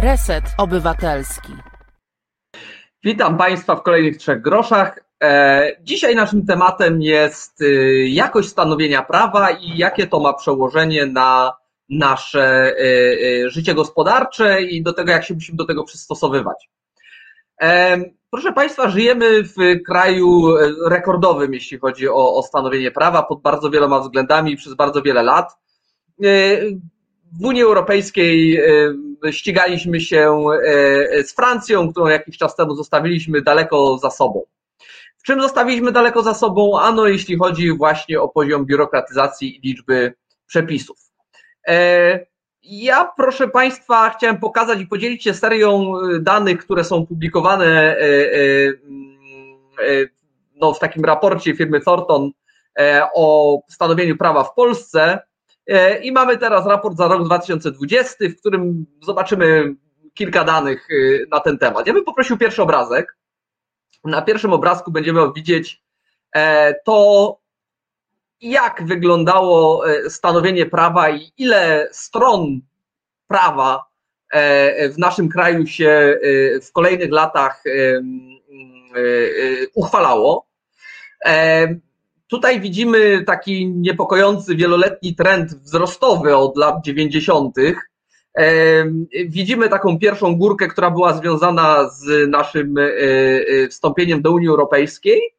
Reset Obywatelski. Witam Państwa w kolejnych trzech groszach. E, dzisiaj naszym tematem jest y, jakość stanowienia prawa i jakie to ma przełożenie na nasze y, y, życie gospodarcze i do tego, jak się musimy do tego przystosowywać. E, proszę Państwa, żyjemy w kraju rekordowym, jeśli chodzi o, o stanowienie prawa pod bardzo wieloma względami przez bardzo wiele lat. W Unii Europejskiej ścigaliśmy się z Francją, którą jakiś czas temu zostawiliśmy daleko za sobą. W czym zostawiliśmy daleko za sobą? Ano, jeśli chodzi właśnie o poziom biurokratyzacji i liczby przepisów. E, ja, proszę Państwa, chciałem pokazać i podzielić się serią e, danych, które są publikowane e, no, w takim raporcie firmy Thornton o stanowieniu prawa w Polsce. I mamy teraz raport za rok 2020, w którym zobaczymy kilka danych na ten temat. Ja bym poprosił pierwszy obrazek. Na pierwszym obrazku będziemy widzieć to, jak wyglądało e, stanowienie prawa i ile stron prawa e, w naszym kraju się e, w kolejnych latach uchwalało. Tutaj widzimy taki niepokojący wieloletni trend wzrostowy od lat 90. Widzimy taką pierwszą górkę, która była związana z naszym wstąpieniem do Unii Europejskiej.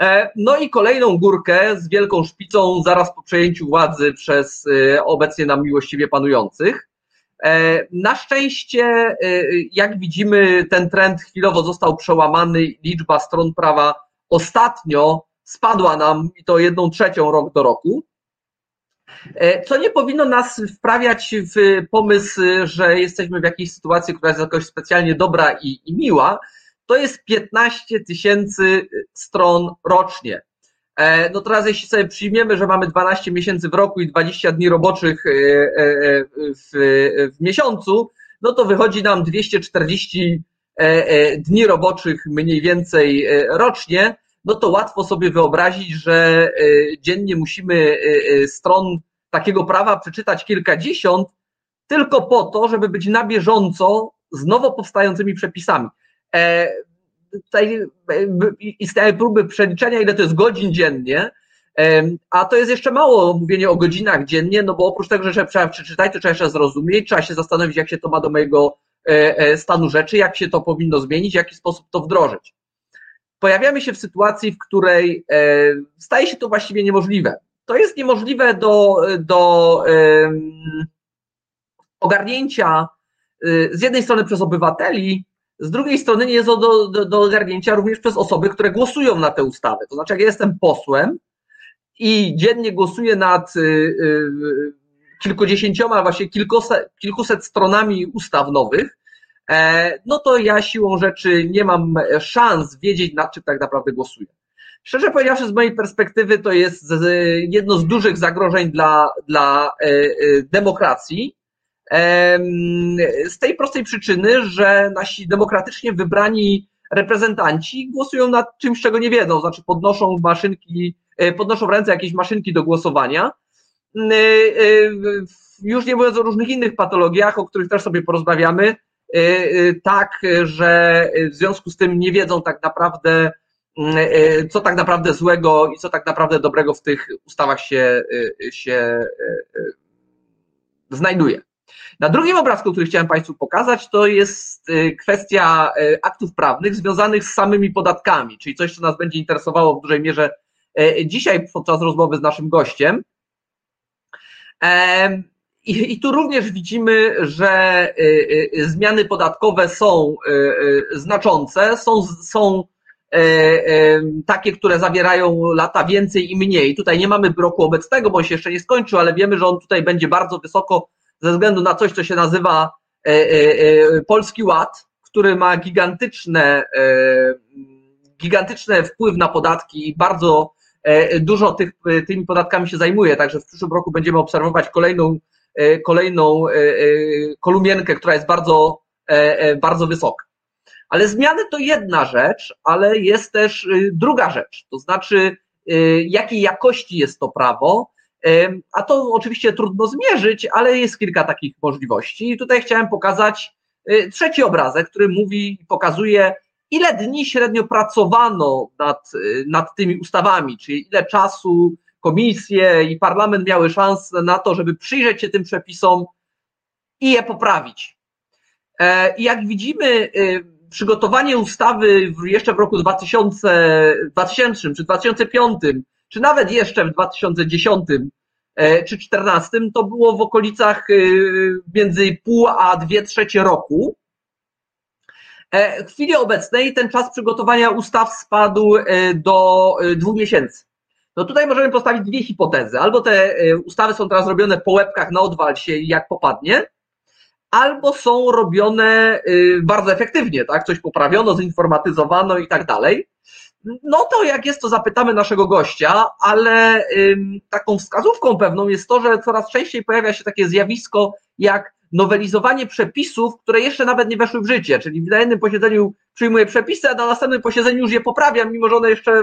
E, no i kolejną górkę z wielką szpicą zaraz po przejęciu władzy przez e, obecnie nam miłościwie panujących. E, na szczęście, jak widzimy, ten trend chwilowo został przełamany. Liczba stron prawa ostatnio spadła nam i to jedną trzecią rok do roku. Co nie powinno nas wprawiać w pomysł, że jesteśmy w jakiejś sytuacji, która jest jakoś specjalnie dobra i, i miła, to jest 15 tysięcy stron rocznie. E, no teraz jeśli sobie przyjmiemy, że mamy 12 miesięcy w roku i 20 dni roboczych e, e, w, w miesiącu, no to wychodzi nam 240 dni roboczych mniej więcej rocznie, no to łatwo sobie wyobrazić, że dziennie musimy stron takiego prawa przeczytać kilkadziesiąt, tylko po to, żeby być na bieżąco z nowo powstającymi przepisami. E, tutaj e, istniały próby przeliczenia, ile to jest godzin dziennie, e, a to jest jeszcze mało mówienie o godzinach dziennie, no bo oprócz tego, że trzeba przeczytać, to trzeba jeszcze zrozumieć, trzeba się zastanowić, jak się to ma do mojego stanu rzeczy, jak się to powinno zmienić, w jaki sposób to wdrożyć. Pojawiamy się w sytuacji, w której staje się to właściwie niemożliwe. To jest niemożliwe do, do ogarnięcia z jednej strony przez obywateli, z drugiej strony nie jest do, do, do ogarnięcia również przez osoby, które głosują na te ustawy. To znaczy, jak ja jestem posłem i dziennie głosuję nad y, kilkudziesięcioma, właśnie kilkuset, kilkuset stronami ustaw nowych, e, no to ja siłą rzeczy nie mam szans wiedzieć, nad czym tak naprawdę głosuję. Szczerze powiedziawszy, z mojej perspektywy to jest jedno z dużych zagrożeń dla, dla e, e, demokracji, z tej prostej przyczyny, że nasi demokratycznie wybrani reprezentanci głosują nad czymś, czego nie wiedzą, znaczy podnoszą maszynki, e, podnoszą ręce jakieś maszynki do głosowania. E, e, już nie mówiąc o różnych innych patologiach, o których też sobie porozmawiamy, tak, że w związku z tym nie wiedzą tak naprawdę, co tak naprawdę złego i co tak naprawdę dobrego w tych ustawach się, się znajduje. Na drugim obrazku, który chciałem Państwu pokazać, to jest y, kwestia y, aktów prawnych związanych z samymi podatkami, czyli coś, co nas będzie interesowało w dużej mierze y, dzisiaj podczas rozmowy z naszym gościem. I, I, tu również widzimy, że zmiany podatkowe są znaczące, są, są takie, które zawierają lata więcej i mniej. Tutaj nie mamy roku obecnego, bo on się jeszcze nie skończył, ale wiemy, że on tutaj będzie bardzo wysoko ze względu na coś, co się nazywa Polski Ład, który ma gigantyczne, gigantyczny wpływ na podatki i bardzo dużo tych, tymi podatkami się zajmuje, także w przyszłym roku będziemy obserwować kolejną, kolejną kolumienkę, która jest bardzo, bardzo wysoka. Ale zmiany to jedna rzecz, ale jest też druga rzecz, to znaczy jakiej jakości jest to prawo, a to oczywiście trudno zmierzyć, ale jest kilka takich możliwości. I tutaj chciałem pokazać trzeci obrazek, który mówi pokazuje, ile dni średnio pracowano nad, nad tymi ustawami, czyli ile czasu komisje i parlament miały szansę na to, żeby przyjrzeć się tym przepisom i je poprawić. I jak widzimy, przygotowanie ustawy jeszcze w roku 2000, 2000 czy 2005, czy nawet jeszcze w 2010 e, czy 2014, to było w okolicach e, między pół a dwie trzecie roku. E, w chwili obecnej ten czas przygotowania ustaw spadł do dwóch miesięcy. No tutaj możemy postawić dwie hipotezy. Albo te ustawy są teraz robione po łebkach na odwal się jak popadnie, albo są robione y, bardzo efektywnie, tak? Coś poprawiono, zinformatyzowano i tak dalej. No to jak jest, to zapytamy naszego gościa, ale taką wskazówką pewną jest to, że coraz częściej pojawia się takie zjawisko jak nowelizowanie przepisów, które jeszcze nawet nie weszły w życie, czyli na jednym posiedzeniu przyjmuję przepisy, a na następnym posiedzeniu już je poprawiam, mimo że one jeszcze y, y,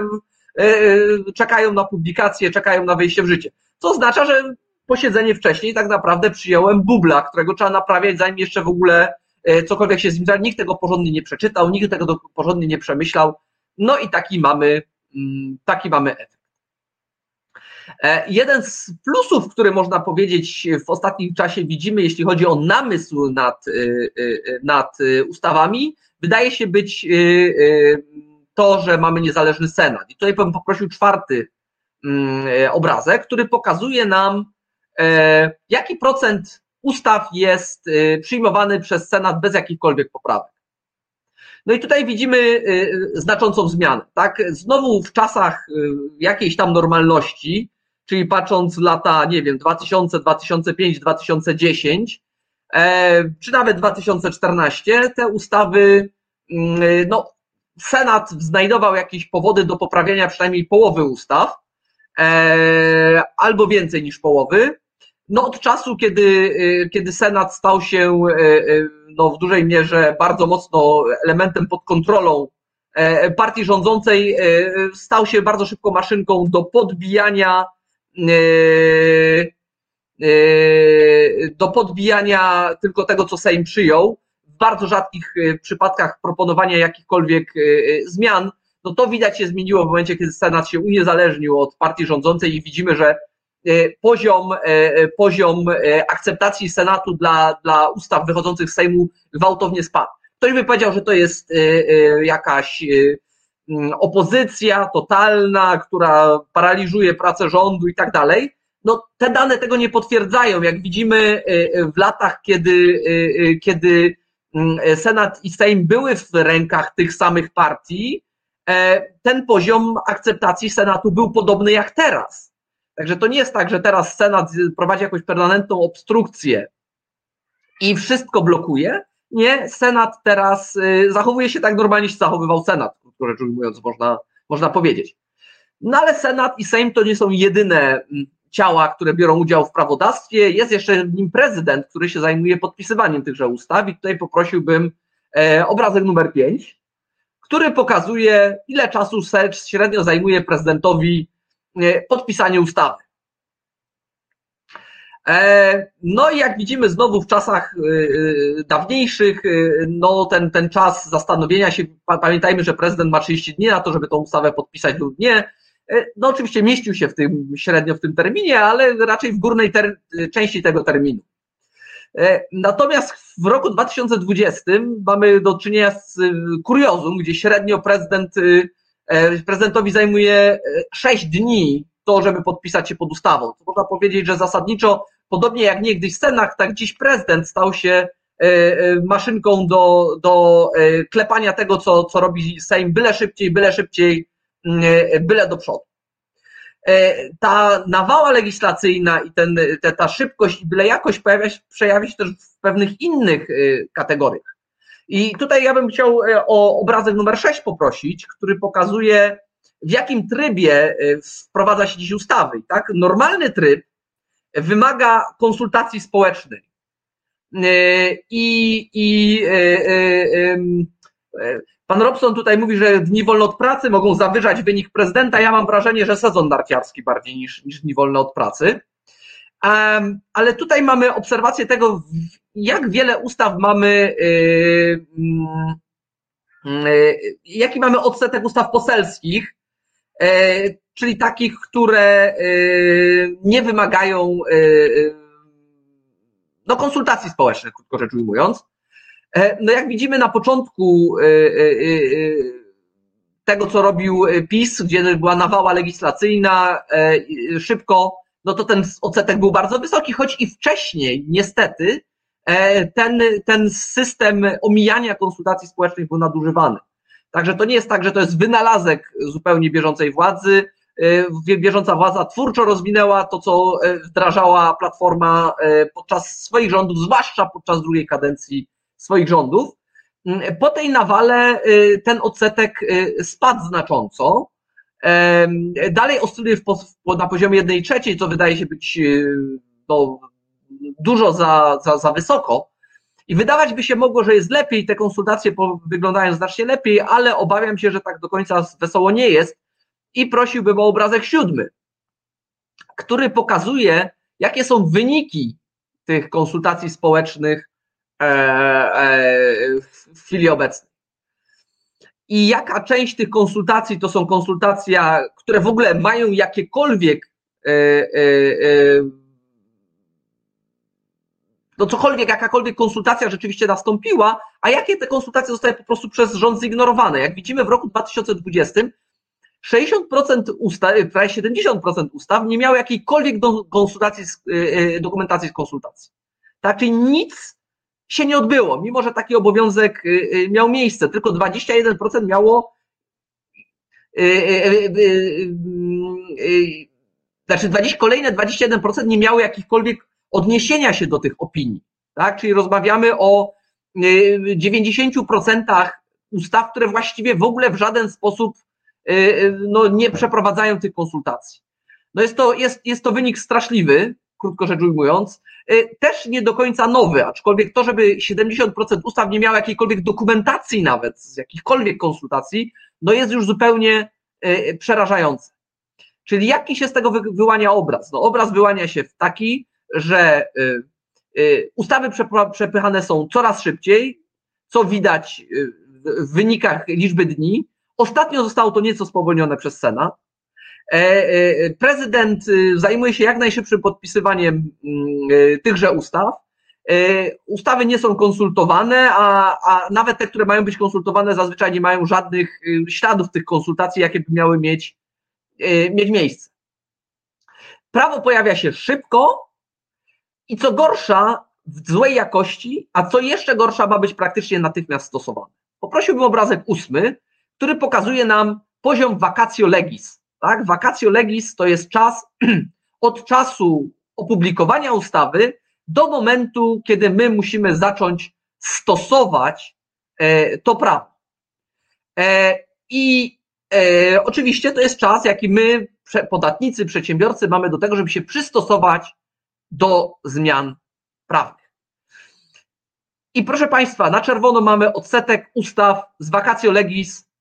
czekają na publikację, czekają na wejście w życie. Co oznacza, że posiedzenie wcześniej tak naprawdę przyjąłem bubla, którego trzeba naprawiać, zanim jeszcze w ogóle e, cokolwiek się z nim Nikt tego porządnie nie przeczytał, nikt tego porządnie nie przemyślał. No i taki mamy, mm, taki mamy efekt. E, jeden z plusów, który można powiedzieć w ostatnim czasie widzimy, jeśli chodzi o namysł nad, e, nad ustawami, wydaje się być to, że mamy niezależny Senat. I tutaj bym poprosił czwarty mm, obrazek, który pokazuje nam E, jaki procent ustaw jest e, przyjmowany przez Senat bez jakichkolwiek poprawek. No i tutaj widzimy e, znaczącą zmianę. Tak? Znowu w czasach jakiejś tam normalności, czyli patrząc lata, nie wiem, 2000, 2005, 2010, czy nawet 2014, te ustawy, mm, no, Senat znajdował jakieś powody do poprawienia przynajmniej połowy ustaw, albo więcej niż połowy, no od czasu, kiedy, y, kiedy Senat stał się y, no, w dużej mierze bardzo mocno elementem pod kontrolą e, partii rządzącej, stał się bardzo szybko maszynką do podbijania do podbijania tylko tego, co Sejm przyjął, bardzo rzadkich przypadkach proponowania jakichkolwiek zmian, no to widać się zmieniło w momencie, kiedy Senat się uniezależnił od partii rządzącej i widzimy, że poziom, poziom akceptacji Senatu dla, dla ustaw wychodzących z Sejmu gwałtownie spadł. Ktoś by powiedział, że to jest jakaś opozycja totalna, która paraliżuje pracę rządu i tak dalej. No, te dane tego nie potwierdzają. Jak widzimy w latach, kiedy, kiedy Senat i Sejm były w rękach tych samych partii, ten poziom akceptacji Senatu był podobny jak teraz. Także to nie jest tak, że teraz Senat prowadzi jakąś permanentną obstrukcję i wszystko blokuje. Nie, Senat teraz y, zachowuje się tak normalnie, się zachowywał Senat, krótko rzecz ujmując, można, można powiedzieć. No ale Senat i Sejm to nie są jedyne mm, ciała, które biorą udział w prawodawstwie. Jest jeszcze nim prezydent, który się zajmuje podpisywaniem tychże ustaw i tutaj poprosiłbym e, obrazek numer 5, który pokazuje, ile czasu średnio zajmuje prezydentowi E, podpisanie ustawy. E, no i jak widzimy znowu w czasach dawniejszych, no ten, ten czas zastanowienia się, pamiętajmy, że prezydent ma 30 dni na to, żeby tą ustawę podpisać lub nie. No oczywiście mieścił się w tym średnio w tym terminie, ale raczej w górnej ter- części tego terminu. Natomiast w roku 2020 mamy do czynienia z kuriozum, gdzie średnio prezydent E, prezydentowi zajmuje 6 e, dni to, żeby podpisać się pod ustawą. Można powiedzieć, że zasadniczo, podobnie jak niegdyś Senat, tak dziś prezydent stał się e, maszynką do, do klepania tego, co, co robi Sejm, byle szybciej, byle szybciej, byle do przodu. Ta nawała legislacyjna i ten, te, ta szybkość i byle jakość pojawia się, przejawia się też w pewnych innych kategoriach. I tutaj ja bym chciał e, o obrazek numer 6 poprosić, który pokazuje, w jakim trybie e, wprowadza się dziś ustawy. Tak? Normalny tryb wymaga konsultacji społecznej. E, I, i pan Robson tutaj mówi, że dni wolne od pracy mogą zawyżać wynik prezydenta. Ja mam wrażenie, że sezon narciarski bardziej niż, niż dni wolne od pracy. Ale tutaj mamy obserwację tego, jak wiele ustaw mamy, mm, jaki mamy odsetek ustaw poselskich, czyli takich, które nie wymagają no, konsultacji społecznych, krótko rzecz ujmując. No jak widzimy na początku tego, co robił PiS, gdzie była nawała legislacyjna, szybko no to ten odsetek był bardzo wysoki, choć i wcześniej, niestety, e, ten, ten system omijania konsultacji społecznych był nadużywany. Także to nie jest tak, że to jest wynalazek zupełnie bieżącej władzy. E, bieżąca władza twórczo rozwinęła to, co e, wdrażała Platforma podczas swoich rządów, zwłaszcza podczas drugiej kadencji swoich rządów. Mm, po tej nawale ten odsetek spadł znacząco. Dalej oscyluje na poziomie jednej trzeciej, co wydaje się być e, no, dużo za, za, za wysoko. I wydawać by się mogło, że jest lepiej, te konsultacje wyglądają znacznie lepiej, ale obawiam się, że tak do końca wesoło nie jest. I prosiłbym o obrazek siódmy, który pokazuje, jakie są wyniki tych konsultacji społecznych w chwili obecnej i jaka część tych konsultacji to są konsultacje, które w ogóle mają jakiekolwiek e, e, e, no cokolwiek, jakakolwiek konsultacja rzeczywiście nastąpiła, a jakie te konsultacje zostały po prostu przez rząd zignorowane. Jak widzimy w roku 2020 60% ustaw, prawie 70% ustaw nie miało jakiejkolwiek konsultacji, dokumentacji z konsultacji. Tak, czyli nic się nie odbyło, mimo że taki obowiązek y, y, miał miejsce. Tylko 21% miało y, znaczy 20, kolejne 21% nie miało jakichkolwiek odniesienia się do tych opinii. Tak? Czyli rozmawiamy o 90% ustaw, które właściwie w ogóle w żaden sposób no, nie przeprowadzają tych konsultacji. No jest, to, jest, jest to wynik straszliwy, krótko rzecz ujmując, też nie do końca nowy, aczkolwiek to, żeby 70% ustaw nie miało jakiejkolwiek dokumentacji nawet, z jakichkolwiek konsultacji, no jest już zupełnie y, przerażające. Czyli jaki się z tego wyłania obraz? No obraz wyłania się w taki, że y, ustawy przepychane są coraz szybciej, co widać w wynikach liczby dni. Ostatnio zostało to nieco spowolnione przez Senat. E, e, prezydent y, zajmuje się jak najszybszym podpisywaniem mm, y, tychże ustaw. E, ustawy nie są konsultowane, a, a nawet te, które mają być konsultowane, zazwyczaj nie mają żadnych y, śladów tych konsultacji, jakie by miały mieć, mieć miejsce. Prawo pojawia się szybko i co gorsza, w złej jakości, a co jeszcze gorsza, ma być praktycznie natychmiast stosowane. Poprosiłbym obrazek ósmy, który pokazuje nam poziom vacatio legis tak? Vacatio legis to jest czas od czasu opublikowania ustawy do momentu, kiedy my musimy zacząć stosować e, to prawo. E, I e, oczywiście to jest czas, jaki my, podatnicy, przedsiębiorcy, mamy do tego, żeby się przystosować do zmian prawnych. I proszę Państwa, na czerwono mamy odsetek ustaw z vacatio legis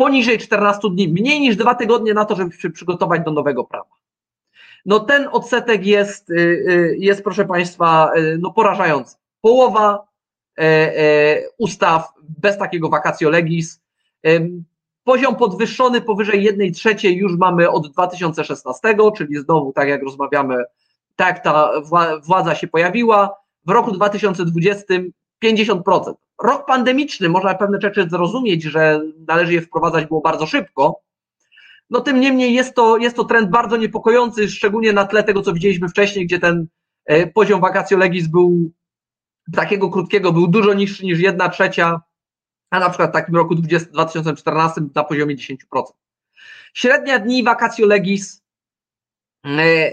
poniżej 14 dni, mniej niż dwa tygodnie na to, żeby się przygotować do nowego prawa. No ten odsetek jest, y, y, jest proszę Państwa, y, no porażający. Połowa ustaw bez takiego vacatio legis. Poziom podwyższony powyżej 1 trzeciej już mamy od 2016, czyli znowu tak jak rozmawiamy, tak ta władza się pojawiła. W roku 2020 50% rok pandemiczny, można pewne rzeczy zrozumieć, że należy je wprowadzać było bardzo szybko. No tym niemniej jest to, jest to trend bardzo niepokojący, szczególnie na tle tego, co widzieliśmy wcześniej, gdzie ten e, poziom vacatio legis był takiego krótkiego, był dużo niższy niż jedna trzecia, a na przykład w takim roku 20, 2014 na poziomie 10%. Średnia dni vacatio legis, e, e,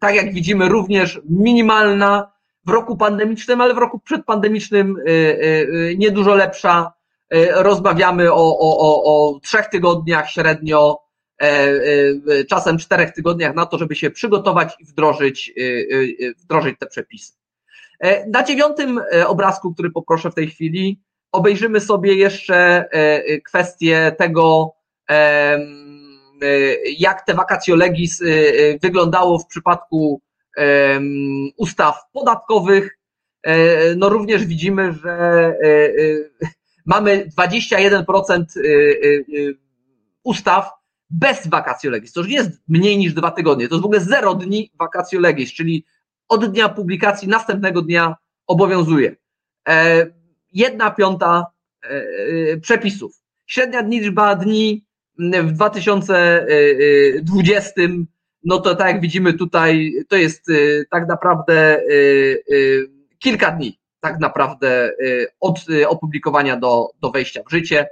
tak jak widzimy, również minimalna, w roku pandemicznym, ale w roku przedpandemicznym y, y, y, niedużo lepsza. Rozmawiamy o, o, o, o trzech tygodniach średnio, czasem czterech tygodniach na to, żeby się przygotować i wdrożyć, wdrożyć te przepisy. Na dziewiątym obrazku, który poproszę w tej chwili, obejrzymy sobie jeszcze kwestię tego, jak te vacatio legis wyglądało w przypadku ustaw podatkowych. no również widzimy, że mamy 21% ustaw bez vacatio legis. To już jest mniej niż dwa tygodnie. To jest w ogóle zero dni vacatio legis, czyli od dnia publikacji następnego dnia obowiązuje. Jedna piąta przepisów. Średnia liczba dni w 2020, no to tak jak widzimy tutaj, to jest y, tak naprawdę y, y, kilka dni, tak naprawdę od opublikowania do, do wejścia w życie.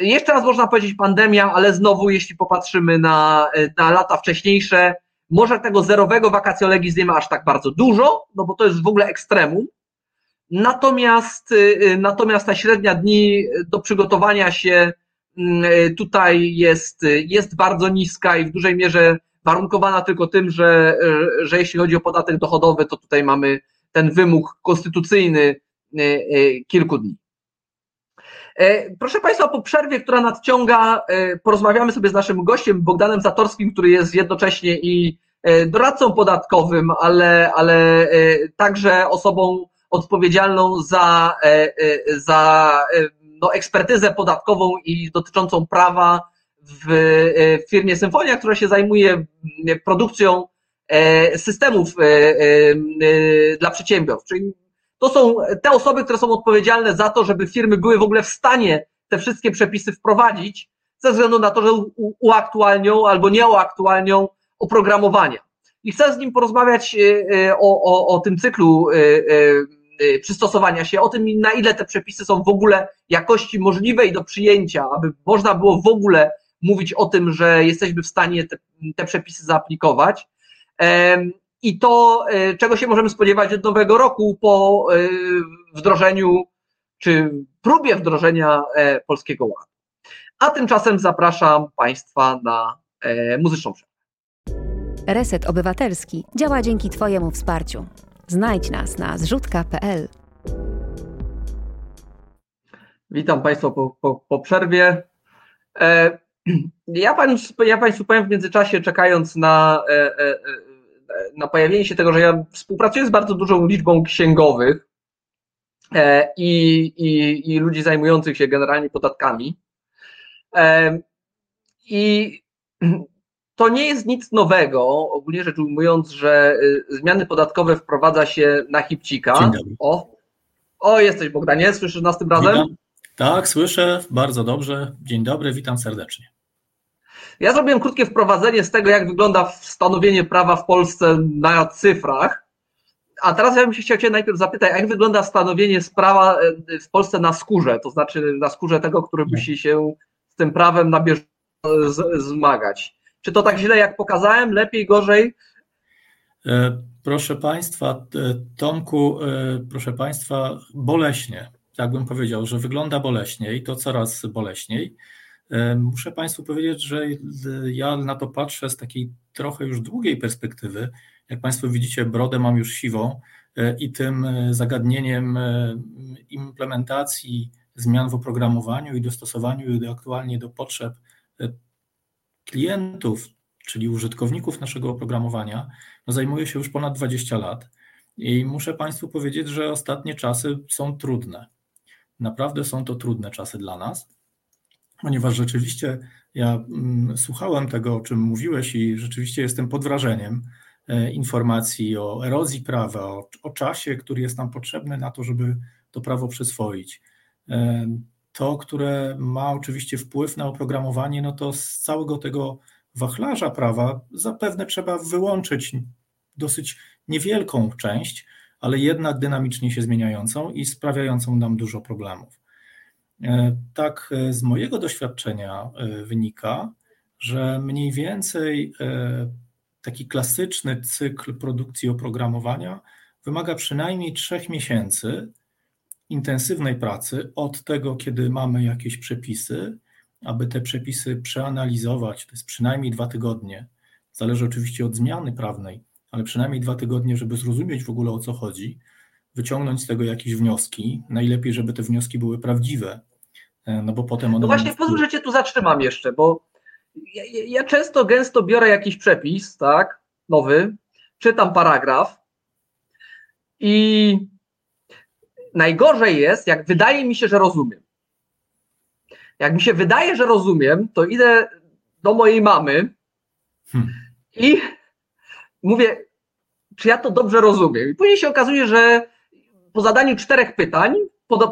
Jeszcze raz można powiedzieć pandemia, ale znowu, jeśli popatrzymy na, na lata wcześniejsze, może tego zerowego vacatio legis nie ma aż tak bardzo dużo, no bo to jest w ogóle ekstremum. Natomiast, natomiast ta średnia dni do przygotowania się Mm, tutaj jest, jest bardzo niska i w dużej mierze warunkowana tylko tym, że, e, że jeśli chodzi o podatek dochodowy, to tutaj mamy ten wymóg konstytucyjny e, kilku dni. Proszę Państwa, po przerwie, która nadciąga, porozmawiamy sobie z naszym gościem Bogdanem Zatorskim, który jest jednocześnie i doradcą podatkowym, ale, ale także osobą odpowiedzialną za, za no, ekspertyzę podatkową i dotyczącą prawa w firmie Symfonia, która się zajmuje produkcją e, systemów e, e, dla przedsiębiorstw. Czyli to są te osoby, które są odpowiedzialne za to, żeby firmy były w ogóle w stanie te wszystkie przepisy wprowadzić, ze względu na to, że uaktualnią albo nie uaktualnią oprogramowania. I chcę z nim porozmawiać o, o, o tym cyklu przystosowania się, o tym, na ile te przepisy są w ogóle jakości możliwej do przyjęcia, aby można było w ogóle mówić o tym, że jesteśmy w stanie te, te przepisy zaaplikować. I to, y, czego się możemy spodziewać od nowego roku po y, wdrożeniu, czy próbie wdrożenia e, polskiego ładu. A tymczasem zapraszam Państwa na e, muzyczną przerwę. Reset Obywatelski działa dzięki Twojemu wsparciu. Znajdź nas na zrzutka.pl. Witam Państwa po, po, po przerwie. E, ja, państwu, ja Państwu powiem w międzyczasie, czekając na, e, e, na pojawienie się tego, że ja współpracuję z bardzo dużą liczbą księgowych i, i, i ludzi zajmujących się generalnie podatkami. I to nie jest nic nowego, ogólnie rzecz ujmując, że y, zmiany podatkowe wprowadza się na hipcika. O, o, jesteś Bogdanie, słyszysz nas tym razem? Tak, słyszę, bardzo dobrze. Dzień dobry, witam serdecznie. Ja zrobiłem krótkie wprowadzenie z tego, jak wygląda stanowienie prawa w Polsce na cyfrach. A teraz ja bym się chciał Cię najpierw zapytać, jak wygląda stanowienie prawa y, w Polsce na skórze, to znaczy na skórze tego, który musi się z tym prawem na bieżąco zmagać. Czy to tak źle, jak pokazałem? Lepiej, gorzej? E, proszę Państwa, e, Tomku, e, proszę Państwa, boleśnie. Tak bym powiedział, że wygląda boleśnie i to coraz boleśniej. Muszę Państwu powiedzieć, że ja na to patrzę z takiej trochę już długiej perspektywy. Jak Państwo widzicie, brodę mam już siwą i tym zagadnieniem implementacji zmian w oprogramowaniu i dostosowaniu aktualnie do potrzeb klientów, czyli użytkowników naszego oprogramowania, no zajmuje się już ponad 20 lat. I muszę Państwu powiedzieć, że ostatnie czasy są trudne. Naprawdę są to trudne czasy dla nas, ponieważ rzeczywiście ja mm, słuchałem tego, o czym mówiłeś, i rzeczywiście jestem pod wrażeniem e, informacji o erozji prawa, o, o czasie, który jest nam potrzebny na to, żeby to prawo przyswoić. E, to, które ma oczywiście wpływ na oprogramowanie, no to z całego tego wachlarza prawa zapewne trzeba wyłączyć dosyć niewielką część, ale jednak dynamicznie się zmieniającą i sprawiającą nam dużo problemów. E, tak e, z mojego doświadczenia e, wynika, że mniej więcej taki klasyczny cykl produkcji oprogramowania wymaga przynajmniej trzech miesięcy, intensywnej pracy od tego, kiedy mamy jakieś przepisy, aby te przepisy przeanalizować, to jest przynajmniej dwa tygodnie. Zależy oczywiście od zmiany prawnej, ale przynajmniej dwa tygodnie, żeby zrozumieć w ogóle o co chodzi, wyciągnąć z tego jakieś wnioski. Najlepiej, żeby te wnioski były prawdziwe, e, no bo potem one. No właśnie, pozwól, że cię tu zatrzymam jeszcze, bo ja, ja często gęsto biorę jakiś przepis, tak, nowy, czytam paragraf i najgorzej jest, jak wydaje mi się, że rozumiem. Jak mi się wydaje, że rozumiem, to idę do mojej mamy hmm. i mówię, czy ja to dobrze rozumiem. I później się okazuje, że po zadaniu czterech pytań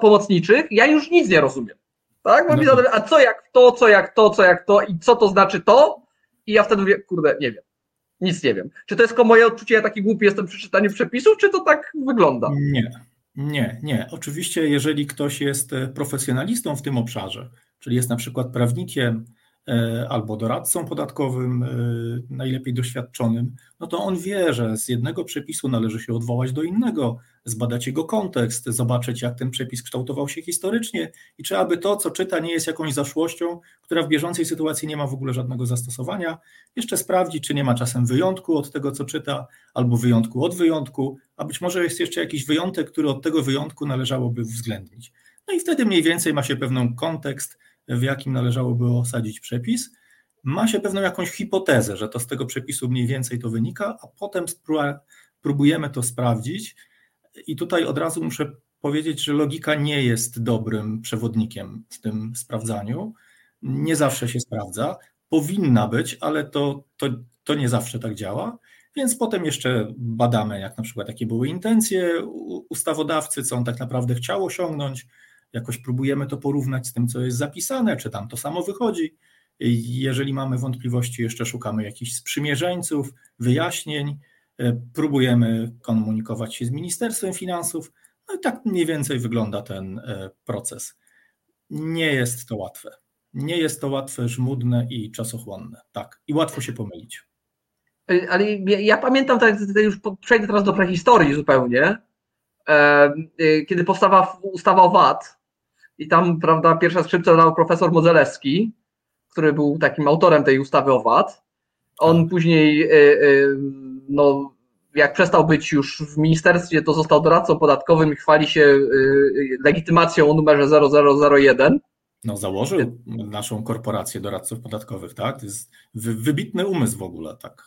pomocniczych ja już nic nie rozumiem. Tak? Bo no. mi zadaje, a co jak to, co jak to, co jak to i co to znaczy to? I ja wtedy mówię, kurde, nie wiem. Nic nie wiem. Czy to jest moje odczucie, ja taki głupi jestem przy czytaniu przepisów, czy to tak wygląda? Nie, nie, nie. Oczywiście, jeżeli ktoś jest e, profesjonalistą w tym obszarze, czyli jest na przykład prawnikiem, albo doradcą podatkowym, e, najlepiej doświadczonym, no to on wie, że z jednego przepisu należy się odwołać do innego, zbadać jego kontekst, zobaczyć, jak ten przepis kształtował się historycznie i czy aby to, co czyta, nie jest jakąś zaszłością, która w bieżącej sytuacji nie ma w ogóle żadnego zastosowania, jeszcze sprawdzić, czy nie ma czasem wyjątku od tego, co czyta, albo wyjątku od wyjątku, a być może jest jeszcze jakiś wyjątek, który od tego wyjątku należałoby uwzględnić. No i wtedy mniej więcej ma się pewną kontekst, w jakim należałoby osadzić przepis, ma się pewną jakąś hipotezę, że to z tego przepisu mniej więcej to wynika, a potem próbujemy to sprawdzić. I tutaj od razu muszę powiedzieć, że logika nie jest dobrym przewodnikiem w tym sprawdzaniu. Nie zawsze się sprawdza. Powinna być, ale to, to, to nie zawsze tak działa. Więc potem jeszcze badamy, jak na przykład jakie były intencje ustawodawcy, co on tak naprawdę chciał osiągnąć, jakoś próbujemy to porównać z tym, co jest zapisane, czy tam to samo wychodzi. Jeżeli mamy wątpliwości, jeszcze szukamy jakichś sprzymierzeńców, wyjaśnień, e, próbujemy komunikować się z Ministerstwem Finansów. No i tak mniej więcej wygląda ten e, proces. Nie jest to łatwe. Nie jest to łatwe, żmudne i czasochłonne. Tak, i łatwo się pomylić. E, ale ja pamiętam, tak już przejdę teraz do prehistorii zupełnie, kiedy powstała ustawa o VAT, i tam, prawda, pierwsza skrzypce dał profesor Modzelewski, który był takim autorem tej ustawy o VAT. On tak. później, y, y, no, jak przestał być już w ministerstwie, to został doradcą podatkowym i chwali się y, legitymacją o numerze 0001. No, założył naszą korporację doradców podatkowych, tak? To jest wybitny umysł w ogóle, tak.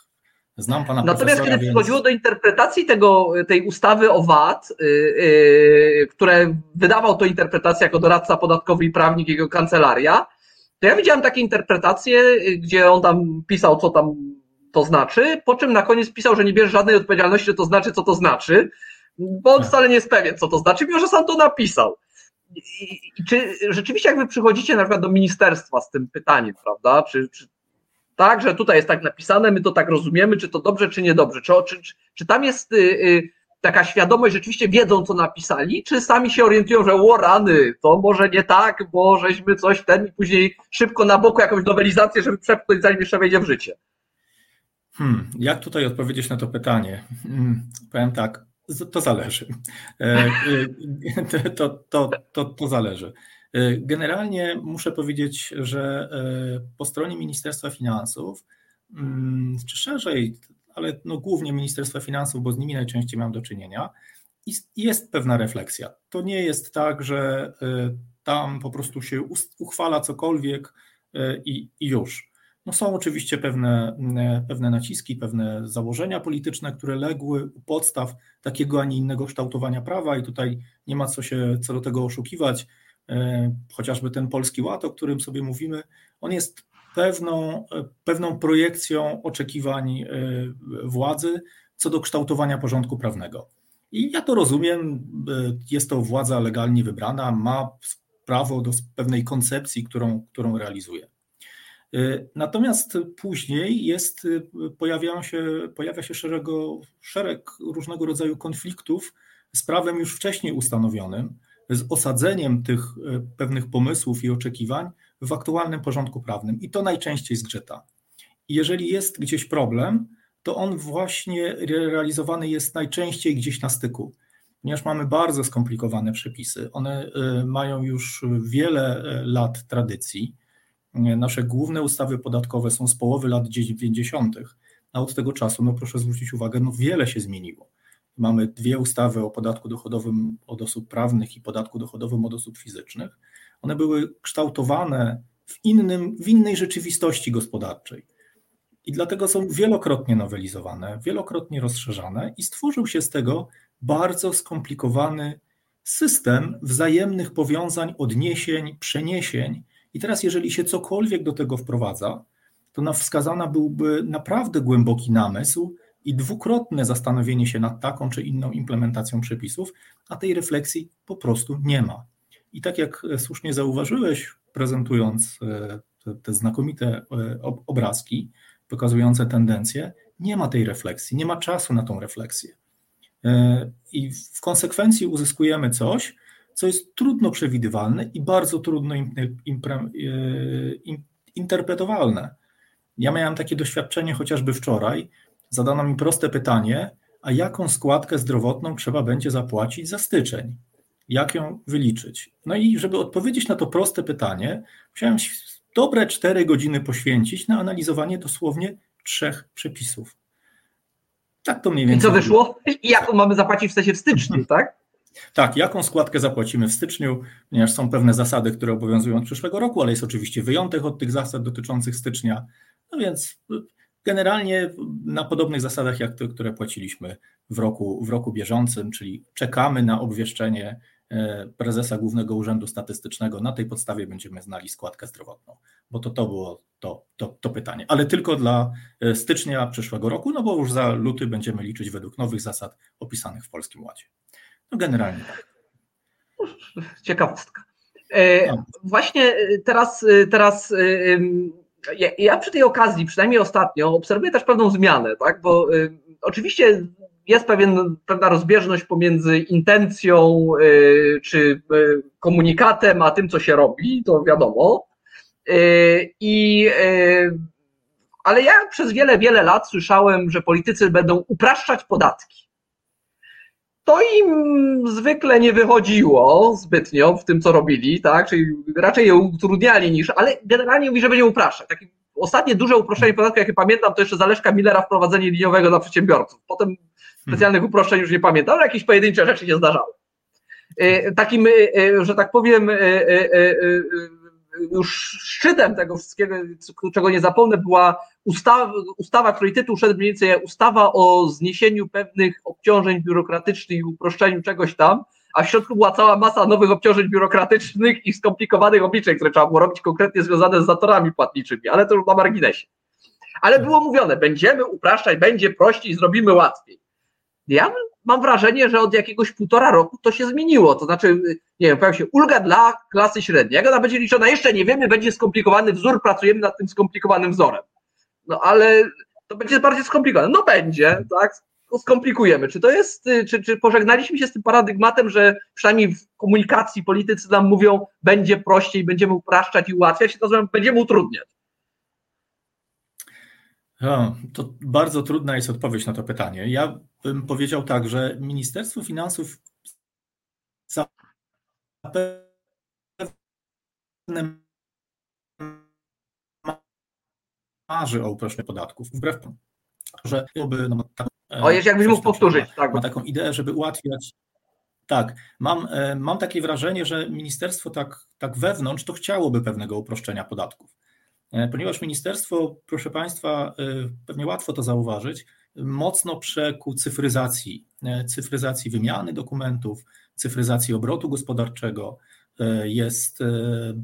Znam pana Natomiast kiedy więc... przychodziło do interpretacji tego, tej ustawy o VAT, yy, yy, które wydawał to interpretację jako doradca podatkowy i prawnik jego kancelaria, to ja widziałem takie interpretacje, gdzie on tam pisał, co tam to znaczy, po czym na koniec pisał, że nie bierze żadnej odpowiedzialności, że to znaczy, co to znaczy, bo on tak. wcale nie jest pewien, co to znaczy, mimo że sam to napisał. I, i czy rzeczywiście, jak wy przychodzicie na przykład do ministerstwa z tym pytaniem, prawda, czy, czy tak, że tutaj jest tak napisane, my to tak rozumiemy, czy to dobrze, czy niedobrze. Czy, czy, czy tam jest y, y, taka świadomość, rzeczywiście wiedzą, co napisali, czy sami się orientują, że o rany, to może nie tak, bo żeśmy coś ten i później szybko na boku jakąś nowelizację, żeby przepchnąć, zanim jeszcze wejdzie w życie. Hmm, jak tutaj odpowiedzieć na to pytanie? Hmm, powiem tak, to zależy. E, e, to, to, to, to zależy. E, generalnie muszę powiedzieć, że e, po stronie Ministerstwa Finansów, mm, czy szerzej, ale no głównie Ministerstwa Finansów, bo z nimi najczęściej mam do czynienia, jest pewna refleksja. To nie jest tak, że e, tam po prostu się uchwala cokolwiek i, już. No są oczywiście pewne, pewne naciski, pewne założenia polityczne, które legły u podstaw takiego, a nie innego kształtowania prawa, i tutaj nie ma co się co do tego oszukiwać. E, chociażby ten Polski Ład, o którym sobie mówimy, on jest pewną, e, pewną projekcją oczekiwań e, władzy co do kształtowania porządku prawnego. I ja to rozumiem, jest to władza legalnie wybrana, ma prawo do pewnej koncepcji, którą, którą realizuje. Natomiast później jest, pojawiają się, pojawia się szerego, szereg różnego rodzaju konfliktów z prawem już wcześniej ustanowionym, z osadzeniem tych e, pewnych pomysłów i oczekiwań w aktualnym porządku prawnym. I to najczęściej zgrzyta. Jeżeli jest gdzieś problem, to on właśnie realizowany jest najczęściej gdzieś na styku, ponieważ mamy bardzo skomplikowane przepisy. One e, mają już wiele e, lat tradycji. Nasze główne ustawy podatkowe są z połowy lat 90., a od tego czasu, no proszę zwrócić uwagę, no wiele się zmieniło. Mamy dwie ustawy o podatku dochodowym od osób prawnych i podatku dochodowym od osób fizycznych. One były kształtowane w, innym, w innej rzeczywistości gospodarczej. I dlatego są wielokrotnie nowelizowane, wielokrotnie rozszerzane, i stworzył się z tego bardzo skomplikowany system wzajemnych powiązań, odniesień, przeniesień. I teraz, jeżeli się cokolwiek do tego wprowadza, to na wskazana byłby naprawdę głęboki namysł i dwukrotne zastanowienie się nad taką czy inną implementacją przepisów, a tej refleksji po prostu nie ma. I tak jak słusznie zauważyłeś, prezentując e, te, te znakomite e, obrazki pokazujące tendencje, nie ma tej refleksji, nie ma czasu na tą refleksję. E, I w konsekwencji uzyskujemy coś, co jest trudno przewidywalne i bardzo trudno interpretowalne. Ja miałem takie doświadczenie chociażby wczoraj. Zadano mi proste pytanie, a jaką składkę zdrowotną trzeba będzie zapłacić za styczeń? Jak ją wyliczyć? No i żeby odpowiedzieć na to proste pytanie, musiałem dobre cztery godziny poświęcić na analizowanie dosłownie trzech przepisów. Tak to mniej więcej. I co wyszło? I jaką mamy zapłacić w sensie w styczniu, tak? Tak, jaką składkę zapłacimy w styczniu, ponieważ są pewne zasady, które obowiązują od przyszłego roku, ale jest oczywiście wyjątek od tych zasad dotyczących stycznia. No więc generalnie na podobnych zasadach, jak te, które płaciliśmy w roku, w roku bieżącym, czyli czekamy na obwieszczenie e, prezesa Głównego Urzędu Statystycznego. Na tej podstawie będziemy znali składkę zdrowotną, bo to, to było to, to, to pytanie. Ale tylko dla e, stycznia przyszłego roku, no bo już za luty będziemy liczyć według nowych zasad opisanych w Polskim Ładzie. No generalnie tak. Ciekawostka. E, no. Właśnie teraz, teraz ja, ja, przy tej okazji, przynajmniej ostatnio, obserwuję też pewną zmianę, tak? bo y, oczywiście jest pewien, pewna rozbieżność pomiędzy intencją y, czy y, komunikatem, a tym, co się robi, to wiadomo. Y, I, y, ale ja przez wiele, wiele lat słyszałem, że politycy będą upraszczać podatki. To im zwykle nie wychodziło zbytnio w tym, co robili, tak? Czyli raczej je utrudniali niż, ale generalnie mówi, że będzie upraszczać. Takie ostatnie duże uproszczenie podatku, jakie pamiętam, to jeszcze zaleszka Millera wprowadzenie liniowego dla przedsiębiorców. Potem specjalnych uproszczeń już nie pamiętam, ale jakieś pojedyncze rzeczy się zdarzały. E, takim, e, że tak powiem, e, już szczytem tego wszystkiego, czego nie zapomnę, była ustawa, ustawa której tytuł szedł mniej więcej ustawa o zniesieniu pewnych obciążeń biurokratycznych i uproszczeniu czegoś tam, a w środku była cała masa nowych obciążeń biurokratycznych i skomplikowanych obliczeń, które trzeba było robić konkretnie związane z zatorami płatniczymi, ale to już na marginesie. Ale było mówione, będziemy upraszczać, będzie prościej, zrobimy łatwiej. Ja mam wrażenie, że od jakiegoś półtora roku to się zmieniło. To znaczy, nie wiem, pojawiła się ulga dla klasy średniej. Jak ona będzie liczona, jeszcze nie wiemy, będzie skomplikowany wzór, pracujemy nad tym skomplikowanym wzorem. No ale to będzie bardziej skomplikowane. No będzie, tak? Skomplikujemy. Czy to jest, czy, czy pożegnaliśmy się z tym paradygmatem, że przynajmniej w komunikacji politycy nam mówią, będzie prościej, będziemy upraszczać i ułatwiać, to będziemy utrudniać. To bardzo trudna jest odpowiedź na to pytanie. Ja bym powiedział tak, że Ministerstwo Finansów zapewne marzy o uproszczeniu podatków, wbrew temu, że byłby no, tak, o, jakbyś mógł powtórzyć. Tak. Ma taką ideę, żeby ułatwiać tak, mam, e, mam takie wrażenie, że ministerstwo tak, tak wewnątrz to chciałoby pewnego uproszczenia podatków. E, ponieważ ministerstwo, proszę Państwa, pewnie łatwo to zauważyć, mocno przekuł cyfryzacji, cyfryzacji wymiany dokumentów, cyfryzacji obrotu gospodarczego, jest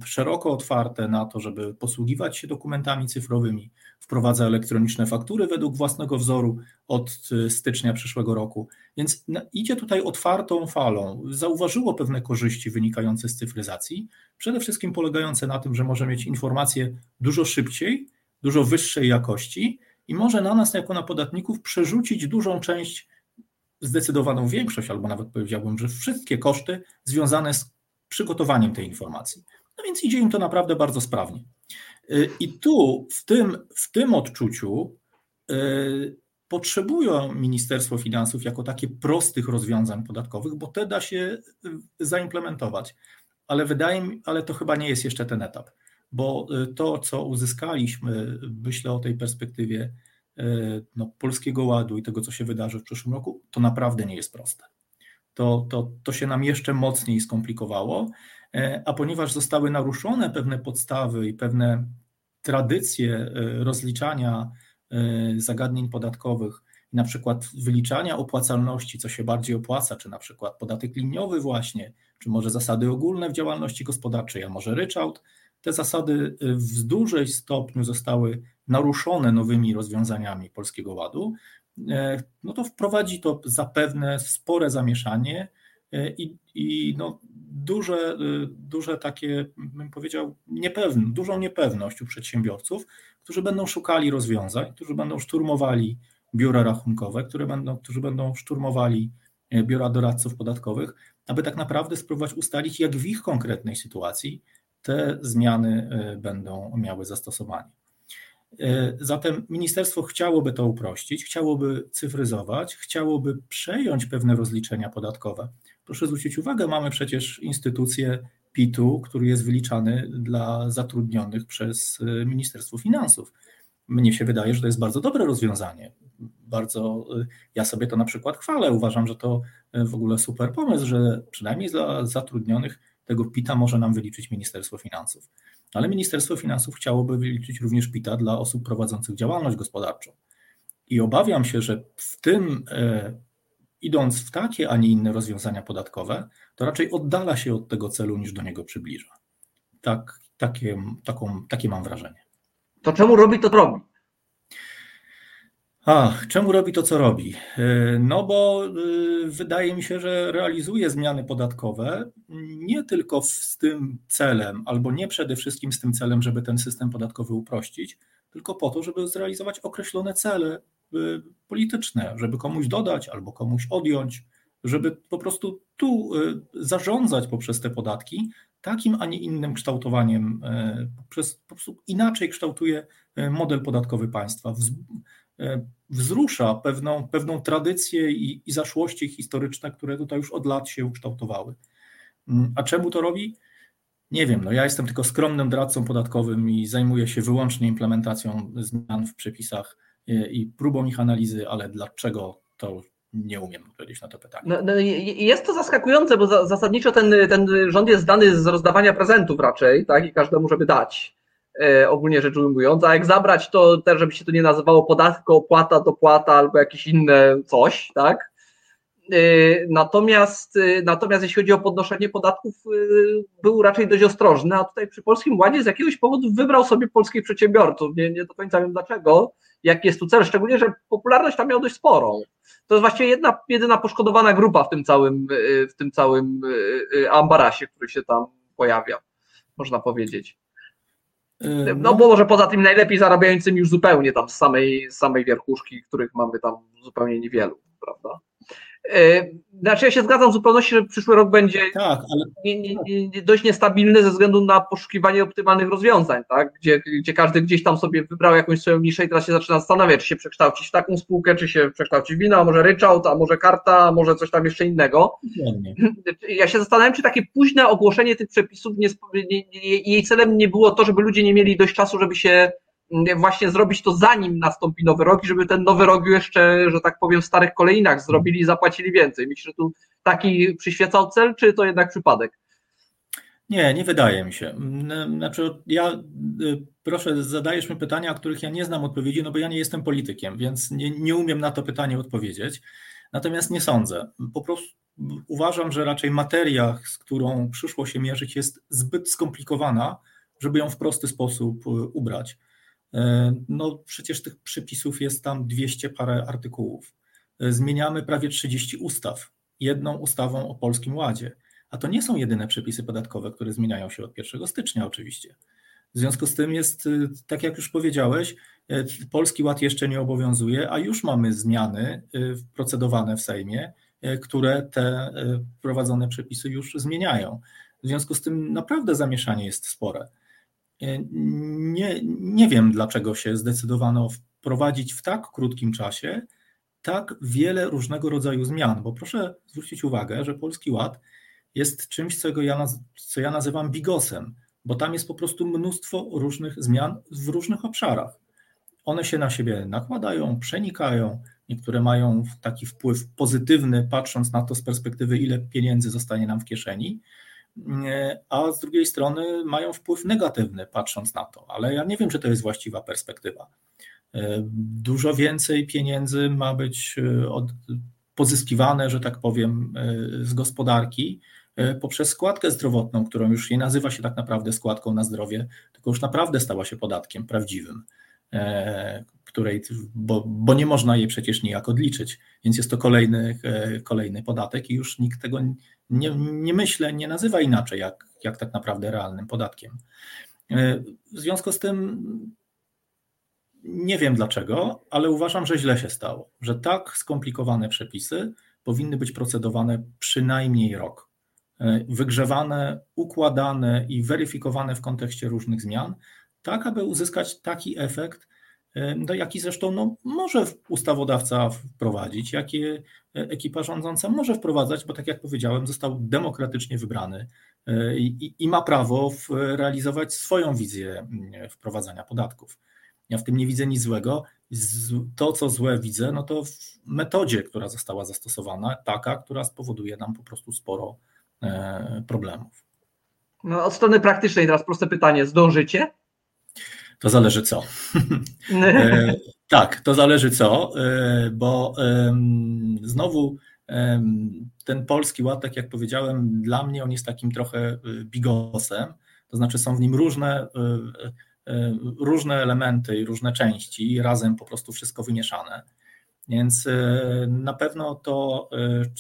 szeroko otwarte na to, żeby posługiwać się dokumentami cyfrowymi, wprowadza elektroniczne faktury według własnego wzoru od stycznia przyszłego roku. Więc idzie tutaj otwartą falą. Zauważyło pewne korzyści wynikające z cyfryzacji, przede wszystkim polegające na tym, że może mieć informacje dużo szybciej, dużo wyższej jakości i może na nas, jako na podatników, przerzucić dużą część, zdecydowaną większość, albo nawet powiedziałbym, że wszystkie koszty związane z przygotowaniem tej informacji. No więc idzie im to naprawdę bardzo sprawnie. I tu, w tym, w tym odczuciu, yy, potrzebują Ministerstwo Finansów jako takie prostych rozwiązań podatkowych, bo te da się yy, zaimplementować. Ale wydaje mi, ale to chyba nie jest jeszcze ten etap, bo to, co uzyskaliśmy, myślę o tej perspektywie no, Polskiego Ładu i tego, co się wydarzy w przyszłym roku, to naprawdę nie jest proste. To, to, to się nam jeszcze mocniej skomplikowało E, a ponieważ zostały naruszone pewne podstawy i pewne tradycje e, rozliczania e, zagadnień podatkowych na przykład wyliczania opłacalności, co się bardziej opłaca, czy na przykład podatek liniowy właśnie, czy może zasady ogólne w działalności gospodarczej, a może ryczałt, te zasady w dużej stopniu zostały naruszone nowymi rozwiązaniami Polskiego Ładu, no to wprowadzi to zapewne spore zamieszanie e, i, i no duże, e, duże takie, bym powiedział, niepewne, dużą niepewność u przedsiębiorców, którzy będą szukali rozwiązań, którzy będą szturmowali biura rachunkowe, które będą, którzy będą szturmowali biura doradców podatkowych, aby tak naprawdę spróbować ustalić, jak w ich konkretnej sytuacji te zmiany będą miały zastosowanie. E, zatem ministerstwo chciałoby to uprościć, chciałoby cyfryzować, chciałoby przejąć pewne rozliczenia podatkowe. Proszę zwrócić uwagę, mamy przecież instytucję PIT-u, który jest wyliczany dla zatrudnionych przez e, Ministerstwo Finansów. Mnie się wydaje, że to jest bardzo dobre rozwiązanie. Bardzo e, ja sobie to na przykład chwalę. Uważam, że to w ogóle super pomysł, że przynajmniej dla zatrudnionych tego PIT-a może nam wyliczyć Ministerstwo Finansów ale Ministerstwo Finansów chciałoby wyliczyć również PIT-a dla osób prowadzących działalność gospodarczą. I obawiam się, że w tym, e, idąc w takie, a nie inne rozwiązania podatkowe, to raczej oddala się od tego celu niż do niego przybliża. Tak, takie, taką, takie mam wrażenie. To czemu robi to, robi? Ach, czemu robi to, co robi? E, no bo e, wydaje mi się, że realizuje zmiany podatkowe nie tylko z tym celem, albo nie przede wszystkim z tym celem, żeby ten system podatkowy uprościć, tylko po to, żeby zrealizować określone cele e, polityczne, żeby komuś dodać albo komuś odjąć, żeby po prostu tu zarządzać poprzez te podatki takim, a nie innym kształtowaniem, poprzez, po prostu inaczej kształtuje model podatkowy państwa wzrusza pewną, pewną tradycję i, i zaszłości historyczne, które tutaj już od lat się ukształtowały. Mm, a czemu to robi? Nie wiem, no ja jestem tylko skromnym doradcą podatkowym i zajmuję się wyłącznie implementacją zmian w przepisach e, i próbą ich analizy, ale dlaczego to nie umiem odpowiedzieć na to pytanie. No, no, jest to zaskakujące, bo za, zasadniczo ten, ten rząd jest zdany z rozdawania prezentów raczej, tak, i każdemu, żeby dać. E, ogólnie rzecz ujmując, a jak zabrać to też, żeby się to nie nazywało podatko, opłata, dopłata albo jakieś inne coś, tak? E, natomiast, e, natomiast jeśli chodzi o podnoszenie podatków, był raczej dość ostrożny, a tutaj przy Polskim Ładzie z jakiegoś powodu wybrał sobie polskich przedsiębiorców. Nie, nie do końca wiem dlaczego, jaki jest tu cel, szczególnie, że popularność tam miał dość sporą. To jest właściwie jedna, jedyna poszkodowana grupa w tym całym, w tym całym ambarasie, który się tam pojawia, można powiedzieć. No, no bo może poza tym najlepiej zarabiającymi już zupełnie tam z samej, z samej wierchuszki, których mamy tam zupełnie niewielu, prawda? E, znaczy ja się zgadzam w zupełności, że przyszły rok będzie tak, ale... nie, nie, nie, dość niestabilny ze względu na poszukiwanie optymalnych rozwiązań, tak? gdzie, gdzie każdy gdzieś tam sobie wybrał jakąś swoją niszę i teraz się zaczyna zastanawiać, czy się przekształcić w taką spółkę, czy się przekształcić w inną, a może ryczałt, a może karta, a może coś tam jeszcze innego. Ja się zastanawiam, czy takie późne ogłoszenie tych przepisów, nie, jej celem nie było to, żeby ludzie nie mieli dość czasu, żeby się właśnie zrobić to zanim nastąpi nowy rok i żeby ten nowy rok jeszcze, że tak powiem, w starych kolejnach zrobili i zapłacili więcej. Myślisz, że tu taki przyświecał cel, czy to jednak przypadek? Nie, nie wydaje mi się. Znaczy, ja y, proszę, zadajesz mi pytania, o których ja nie znam odpowiedzi, no bo ja nie jestem politykiem, więc nie, nie umiem na to pytanie odpowiedzieć. Natomiast nie sądzę. Po prostu uważam, że raczej materia, z którą przyszło się mierzyć, jest zbyt skomplikowana, żeby ją w prosty sposób y, ubrać. E, no przecież tych przepisów jest tam 200 parę artykułów. E, zmieniamy prawie 30 ustaw, jedną ustawą o Polskim Ładzie. A to nie są jedyne przepisy podatkowe, które zmieniają się od 1 stycznia oczywiście. W związku z tym jest, e, tak jak już powiedziałeś, Polski Ład jeszcze nie obowiązuje, a już mamy zmiany procedowane w Sejmie, które te wprowadzone przepisy już zmieniają. W związku z tym naprawdę zamieszanie jest spore. Nie, nie wiem, dlaczego się zdecydowano wprowadzić w tak krótkim czasie tak wiele różnego rodzaju zmian, bo proszę zwrócić uwagę, że Polski Ład jest czymś, czego ja, co ja nazywam bigosem, bo tam jest po prostu mnóstwo różnych zmian w różnych obszarach. One się na siebie nakładają, przenikają, niektóre mają taki wpływ pozytywny, patrząc na to z perspektywy, ile pieniędzy zostanie nam w kieszeni, a z drugiej strony mają wpływ negatywny, patrząc na to, ale ja nie wiem, czy to jest właściwa perspektywa. Dużo więcej pieniędzy ma być od, pozyskiwane, że tak powiem, z gospodarki poprzez składkę zdrowotną, którą już nie nazywa się tak naprawdę składką na zdrowie, tylko już naprawdę stała się podatkiem prawdziwym, której, bo, bo nie można jej przecież nijak odliczyć, więc jest to kolejny, kolejny podatek i już nikt tego nie, nie myślę, nie nazywa inaczej, jak, jak tak naprawdę realnym podatkiem. W związku z tym nie wiem dlaczego, ale uważam, że źle się stało, że tak skomplikowane przepisy powinny być procedowane przynajmniej rok. Wygrzewane, układane i weryfikowane w kontekście różnych zmian, tak aby uzyskać taki efekt, no, jaki zresztą no, może ustawodawca wprowadzić, jaki ekipa rządząca może wprowadzać, bo tak jak powiedziałem, został demokratycznie wybrany e, i, i ma prawo realizować swoją wizję mm, wprowadzania podatków. Ja w tym nie widzę nic złego. To, co złe widzę, no to w metodzie, która została zastosowana, taka, która spowoduje nam po prostu sporo e, problemów. No, od strony praktycznej teraz proste pytanie, zdążycie? To zależy co. E, tak, to zależy co, e, bo znowu ten polski ład, tak jak powiedziałem, dla mnie on jest takim trochę e, bigosem, to znaczy są w nim różne, różne elementy i różne części, razem po prostu wszystko wymieszane. Więc na pewno to,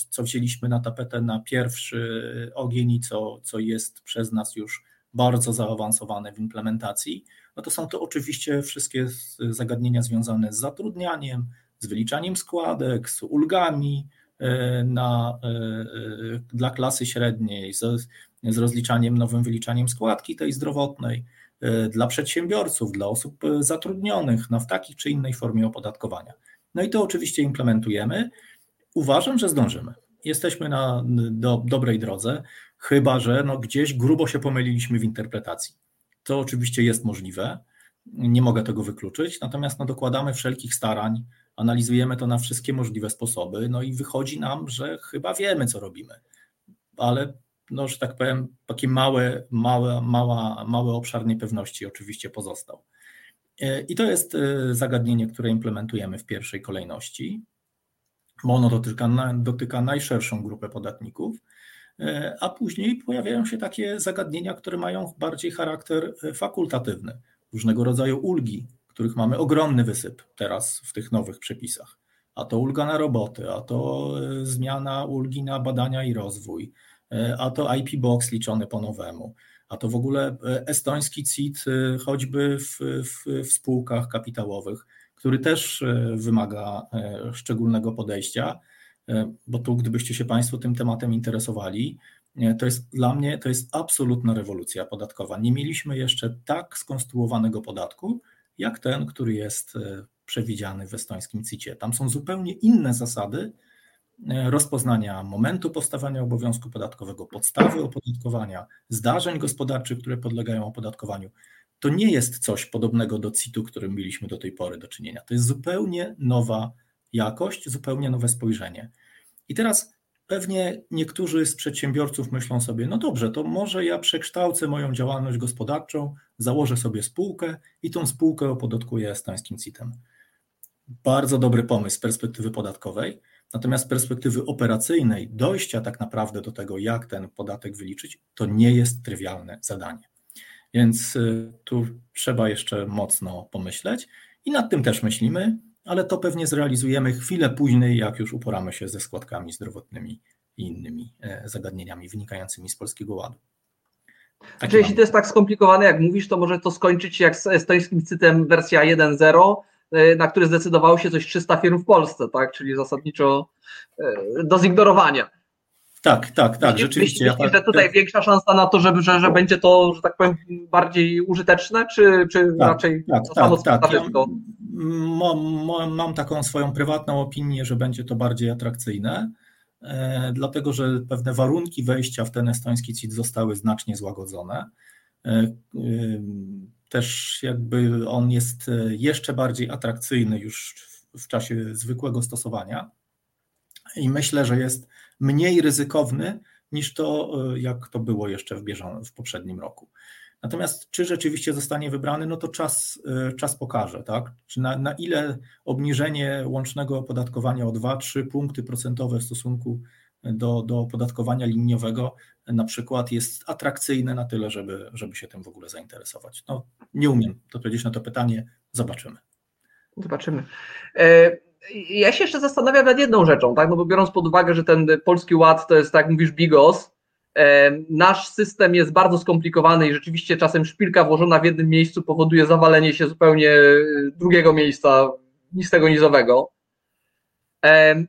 co wzięliśmy na tapetę na pierwszy ogień i co, co jest przez nas już bardzo zaawansowane w implementacji, no to są to oczywiście wszystkie zagadnienia związane z zatrudnianiem, z wyliczaniem składek, z ulgami e, na, e, e, dla klasy średniej, z, z rozliczaniem, nowym wyliczaniem składki tej zdrowotnej dla przedsiębiorców, dla osób zatrudnionych no, w takiej czy innej formie opodatkowania. No i to oczywiście implementujemy. Uważam, że zdążymy. Jesteśmy na do, dobrej drodze, chyba że no, gdzieś grubo się pomyliliśmy w interpretacji. To oczywiście jest możliwe, nie mogę tego wykluczyć, natomiast no, dokładamy wszelkich starań, analizujemy to na wszystkie możliwe sposoby, no i wychodzi nam, że chyba wiemy, co robimy, ale no, że tak powiem, taki małe, małe, mała, mały obszar niepewności oczywiście pozostał. I to jest e, zagadnienie, które implementujemy w pierwszej kolejności, bo ono dotyka, dotyka najszerszą grupę podatników, a później pojawiają się takie zagadnienia, które mają bardziej charakter e, fakultatywny, różnego rodzaju ulgi, których mamy ogromny wysyp teraz w tych nowych przepisach. A to ulga na roboty, a to e, zmiana ulgi na badania i rozwój, a to IP Box liczony po nowemu, a to w ogóle estoński CIT choćby w, w, w spółkach kapitałowych, który też wymaga szczególnego podejścia. E, bo tu gdybyście się Państwo tym tematem interesowali, e, to jest dla mnie to jest absolutna rewolucja podatkowa. Nie mieliśmy jeszcze tak skonstruowanego podatku, jak ten, który jest e, przewidziany w estońskim CIT-ie. Tam są zupełnie inne zasady rozpoznania momentu powstawania obowiązku podatkowego, podstawy opodatkowania, zdarzeń gospodarczych, które podlegają opodatkowaniu. To nie jest coś podobnego do CIT-u, którym mieliśmy do tej pory do czynienia. To jest zupełnie nowa jakość, zupełnie nowe spojrzenie. I teraz pewnie niektórzy z przedsiębiorców myślą sobie, no dobrze, to może ja przekształcę moją działalność gospodarczą, założę sobie spółkę i tą spółkę opodatkuję estońskim CIT-em. Bardzo dobry pomysł z perspektywy podatkowej, natomiast z perspektywy operacyjnej dojścia tak naprawdę do tego, jak ten podatek wyliczyć, to nie jest trywialne zadanie. Więc y, tu trzeba jeszcze mocno pomyśleć i nad tym też myślimy ale to pewnie zrealizujemy chwilę później, jak już uporamy się ze składkami zdrowotnymi i innymi e, zagadnieniami wynikającymi z Polskiego Ładu. Znaczy, jeśli to jest tak skomplikowane, jak mówisz, to może to skończyć jak z estońskim cytem wersja 1.0, e, na który zdecydowało się coś 300 firm w Polsce, tak? czyli zasadniczo e, do zignorowania. Tak, tak, tak, rzeczywiście. Myślisz, ja, że tutaj tak, większa szansa na to, żeby, że, że będzie to, że tak powiem, bardziej użyteczne, czy, czy tak, raczej tak, to samo tak, tak. Ja mam, mam taką swoją prywatną opinię, że będzie to bardziej atrakcyjne, e, dlatego że pewne warunki wejścia w ten estoński CIT zostały znacznie złagodzone. E, e, też jakby on jest jeszcze bardziej atrakcyjny już w czasie zwykłego stosowania i myślę, że jest mniej ryzykowny niż to, jak to było jeszcze w, bieżą, w poprzednim roku. Natomiast czy rzeczywiście zostanie wybrany, no to czas, y, czas pokaże, tak? Czy na, na ile obniżenie łącznego opodatkowania o 2-3 punkty procentowe w stosunku do, do opodatkowania liniowego na przykład jest atrakcyjne na tyle, żeby, żeby się tym w ogóle zainteresować. No, nie umiem odpowiedzieć na to pytanie, zobaczymy. Zobaczymy. E, ja się jeszcze zastanawiam nad jedną rzeczą, tak? No bo biorąc pod uwagę, że ten polski ład to jest, tak mówisz, bigos, e, nasz system jest bardzo skomplikowany i rzeczywiście czasem szpilka włożona w jednym miejscu powoduje zawalenie się zupełnie drugiego miejsca, nistego nizowego. E,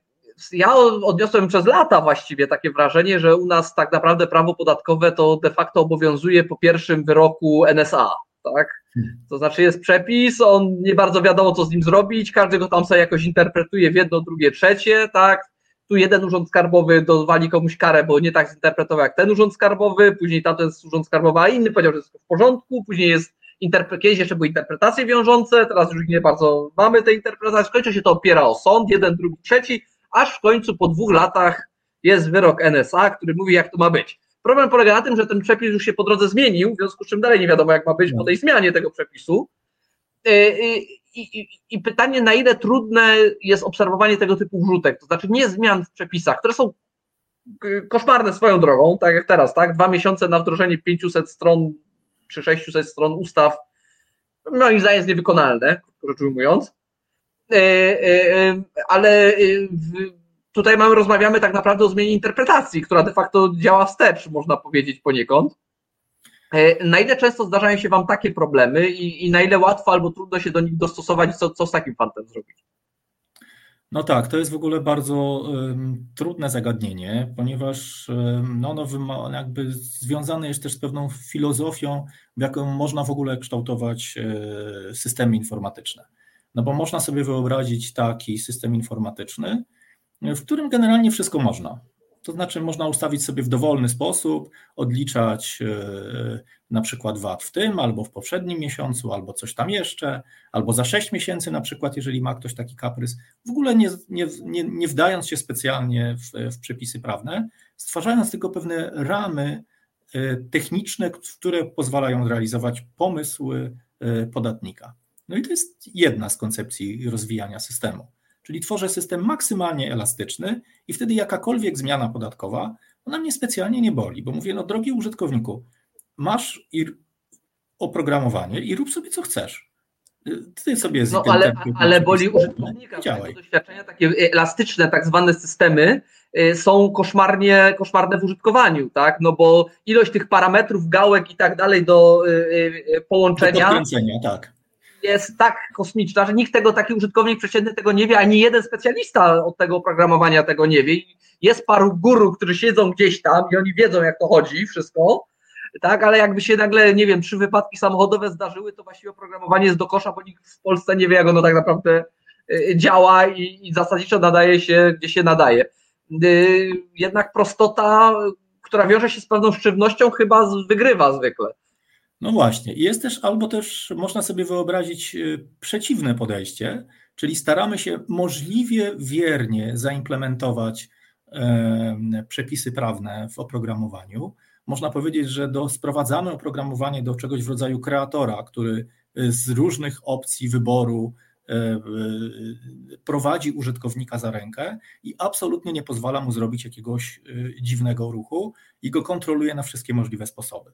ja odniosłem przez lata właściwie takie wrażenie, że u nas tak naprawdę prawo podatkowe to de facto obowiązuje po pierwszym wyroku NSA, tak? To znaczy jest przepis, on nie bardzo wiadomo, co z nim zrobić, każdy go tam sobie jakoś interpretuje w jedno, drugie, trzecie, tak? Tu jeden urząd skarbowy dowali komuś karę, bo nie tak zinterpretował jak ten urząd skarbowy, później tamten urząd skarbowy, a inny powiedział, że jest w porządku, później jest kiedyś jeszcze były interpretacje wiążące, teraz już nie bardzo mamy te interpretacje, w końcu się to opiera o sąd, jeden, drugi, trzeci, aż w końcu po dwóch latach jest wyrok NSA, który mówi, jak to ma być. Problem polega na tym, że ten przepis już się po drodze zmienił, w związku z czym dalej nie wiadomo, jak ma być po tej zmianie tego przepisu. I, e, e, i, I, pytanie, na ile trudne jest obserwowanie tego typu wrzutek, to znaczy nie zmian w przepisach, które są koszmarne swoją drogą, tak jak teraz, tak? Dwa miesiące na wdrożenie 500 stron czy 600 stron ustaw, moim zdaniem jest niewykonalne, rzecz ujmując. E, ale tutaj mamy, rozmawiamy tak naprawdę o zmianie interpretacji, która de facto działa wstecz, można powiedzieć poniekąd. E, na ile często zdarzają się Wam takie problemy i, i na ile łatwo albo trudno się do nich dostosować, co, co z takim fantem zrobić? No tak, to jest w ogóle bardzo um, trudne zagadnienie, ponieważ um, no, ono jakby związane jest też z pewną filozofią, w jaką można w ogóle kształtować e, systemy informatyczne. No bo można sobie wyobrazić taki system informatyczny, w którym generalnie wszystko można. To znaczy, można ustawić sobie w dowolny sposób, odliczać e, na przykład VAT w tym, albo w poprzednim miesiącu, albo coś tam jeszcze, albo za 6 miesięcy, na przykład, jeżeli ma ktoś taki kaprys, w ogóle nie, nie, nie, nie wdając się specjalnie w, w przepisy prawne, stwarzając tylko pewne ramy e, techniczne, które pozwalają realizować pomysły e, podatnika. No i to jest jedna z koncepcji rozwijania systemu. Czyli tworzę system maksymalnie elastyczny i wtedy jakakolwiek zmiana podatkowa, ona mnie specjalnie nie boli, bo mówię, no drogi użytkowniku, masz oprogramowanie i rób sobie co chcesz. Ty sobie z no, ale, ale boli użytkownika. Działaj. Doświadczenia takie elastyczne, tak zwane systemy y, są koszmarnie, koszmarne w użytkowaniu, tak? No bo ilość tych parametrów, gałek i tak dalej do y, y, połączenia. Do tak jest tak kosmiczna, że nikt tego, taki użytkownik przeciętny tego nie wie, ani jeden specjalista od tego oprogramowania tego nie wie. Jest paru guru, którzy siedzą gdzieś tam i oni wiedzą, jak to chodzi, wszystko, tak, ale jakby się nagle, nie wiem, trzy wypadki samochodowe zdarzyły, to właściwie oprogramowanie jest do kosza, bo nikt w Polsce nie wie, jak ono tak naprawdę y, działa i, i zasadniczo nadaje się, gdzie się nadaje. Y, jednak prostota, która wiąże się z pewną sztywnością, chyba wygrywa zwykle. No właśnie, jest też, albo też można sobie wyobrazić y, przeciwne podejście, czyli staramy się możliwie wiernie zaimplementować przepisy prawne w oprogramowaniu. Można powiedzieć, że do, sprowadzamy oprogramowanie do czegoś w rodzaju kreatora, który y, z różnych opcji wyboru y, prowadzi użytkownika za rękę i absolutnie nie pozwala mu zrobić jakiegoś dziwnego ruchu i go kontroluje na wszystkie możliwe sposoby.